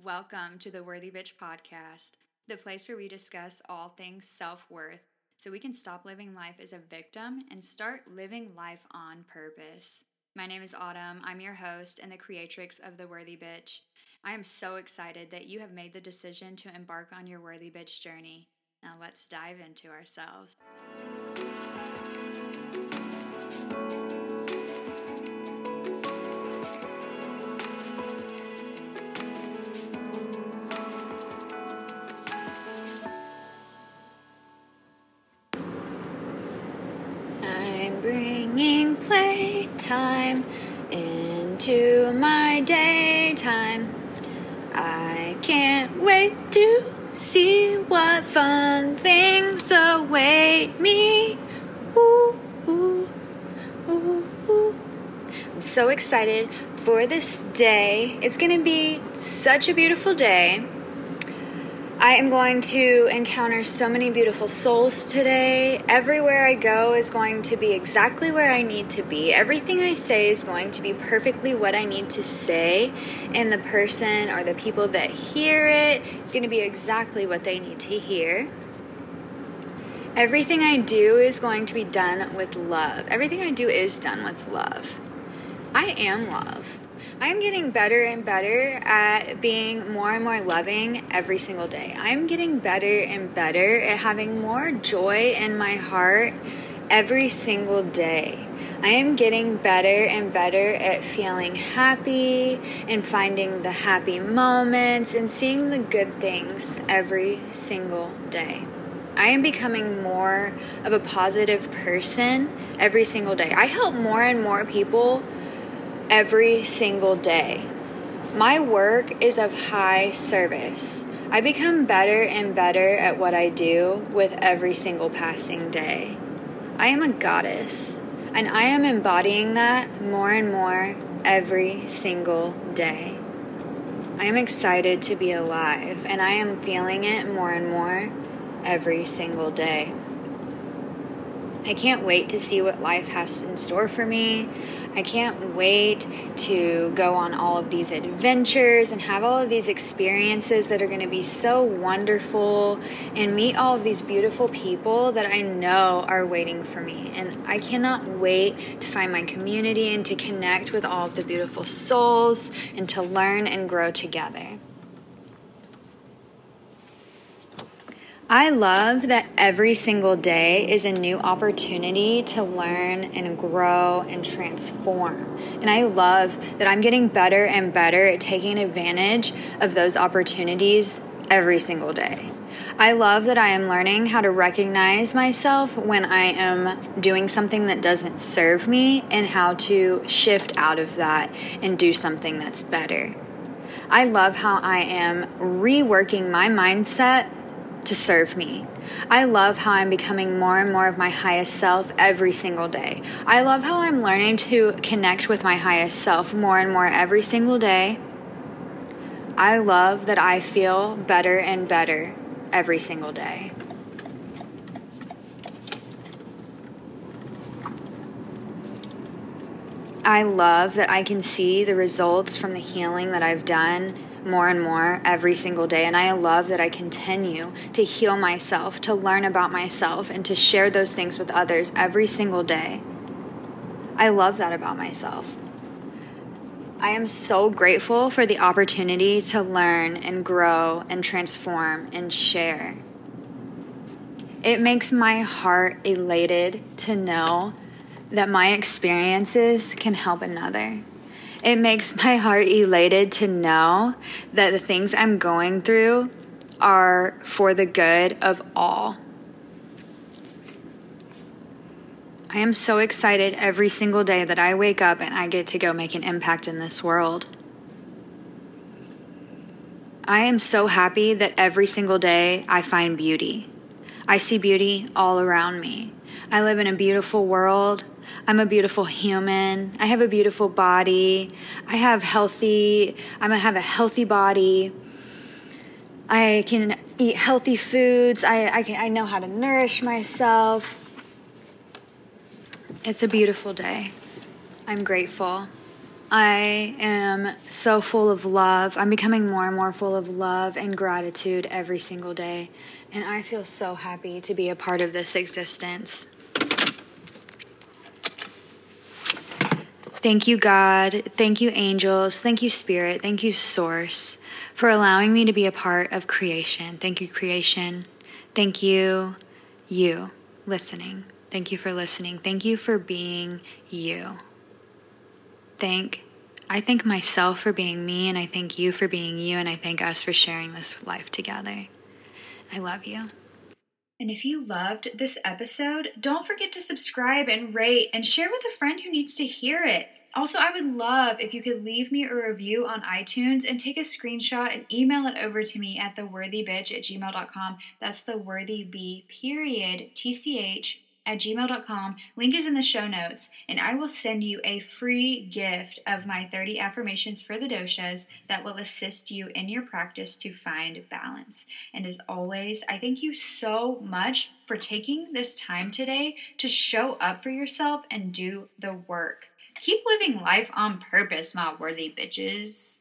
Welcome to the Worthy Bitch podcast, the place where we discuss all things self worth so we can stop living life as a victim and start living life on purpose. My name is Autumn. I'm your host and the creatrix of The Worthy Bitch. I am so excited that you have made the decision to embark on your Worthy Bitch journey. Now let's dive into ourselves. Bringing playtime into my daytime. I can't wait to see what fun things await me. Ooh, ooh, ooh, ooh. I'm so excited for this day. It's going to be such a beautiful day. I am going to encounter so many beautiful souls today. Everywhere I go is going to be exactly where I need to be. Everything I say is going to be perfectly what I need to say, and the person or the people that hear it, it's going to be exactly what they need to hear. Everything I do is going to be done with love. Everything I do is done with love. I am love. I'm getting better and better at being more and more loving every single day. I'm getting better and better at having more joy in my heart every single day. I am getting better and better at feeling happy and finding the happy moments and seeing the good things every single day. I am becoming more of a positive person every single day. I help more and more people every single day. My work is of high service. I become better and better at what I do with every single passing day. I am a goddess, and I am embodying that more and more every single day. I am excited to be alive, and I am feeling it more and more every single day. I can't wait to see what life has in store for me. I can't wait to go on all of these adventures and have all of these experiences that are going to be so wonderful and meet all of these beautiful people that I know are waiting for me. And I cannot wait to find my community and to connect with all of the beautiful souls and to learn and grow together. I love that every single day is a new opportunity to learn and grow and transform. And I love that I'm getting better and better at taking advantage of those opportunities every single day. I love that I am learning how to recognize myself when I am doing something that doesn't serve me and how to shift out of that and do something that's better. I love how I am reworking my mindset to serve me. I love how I'm becoming more and more of my highest self every single day. I love how I'm learning to connect with my highest self more and more every single day. I love that I feel better and better every single day. I love that I can see the results from the healing that I've done more and more every single day. And I love that I continue to heal myself, to learn about myself, and to share those things with others every single day. I love that about myself. I am so grateful for the opportunity to learn and grow and transform and share. It makes my heart elated to know that my experiences can help another. It makes my heart elated to know that the things I'm going through are for the good of all. I am so excited every single day that I wake up and I get to go make an impact in this world. I am so happy that every single day I find beauty. I see beauty all around me. I live in a beautiful world. I'm a beautiful human. I have a beautiful body. I have healthy, I'm gonna have a healthy body. I can eat healthy foods. I, I, can, I know how to nourish myself. It's a beautiful day. I'm grateful. I am so full of love. I'm becoming more and more full of love and gratitude every single day. And I feel so happy to be a part of this existence. Thank you, God. Thank you, angels. Thank you, Spirit. Thank you, Source, for allowing me to be a part of creation. Thank you, creation. Thank you, you, listening. Thank you for listening. Thank you for being you thank I thank myself for being me and I thank you for being you and I thank us for sharing this life together. I love you. And if you loved this episode, don't forget to subscribe and rate and share with a friend who needs to hear it. Also, I would love if you could leave me a review on iTunes and take a screenshot and email it over to me at theworthybitch at gmail.com. That's the worthy b period tch at gmail.com. Link is in the show notes, and I will send you a free gift of my 30 affirmations for the doshas that will assist you in your practice to find balance. And as always, I thank you so much for taking this time today to show up for yourself and do the work. Keep living life on purpose, my worthy bitches.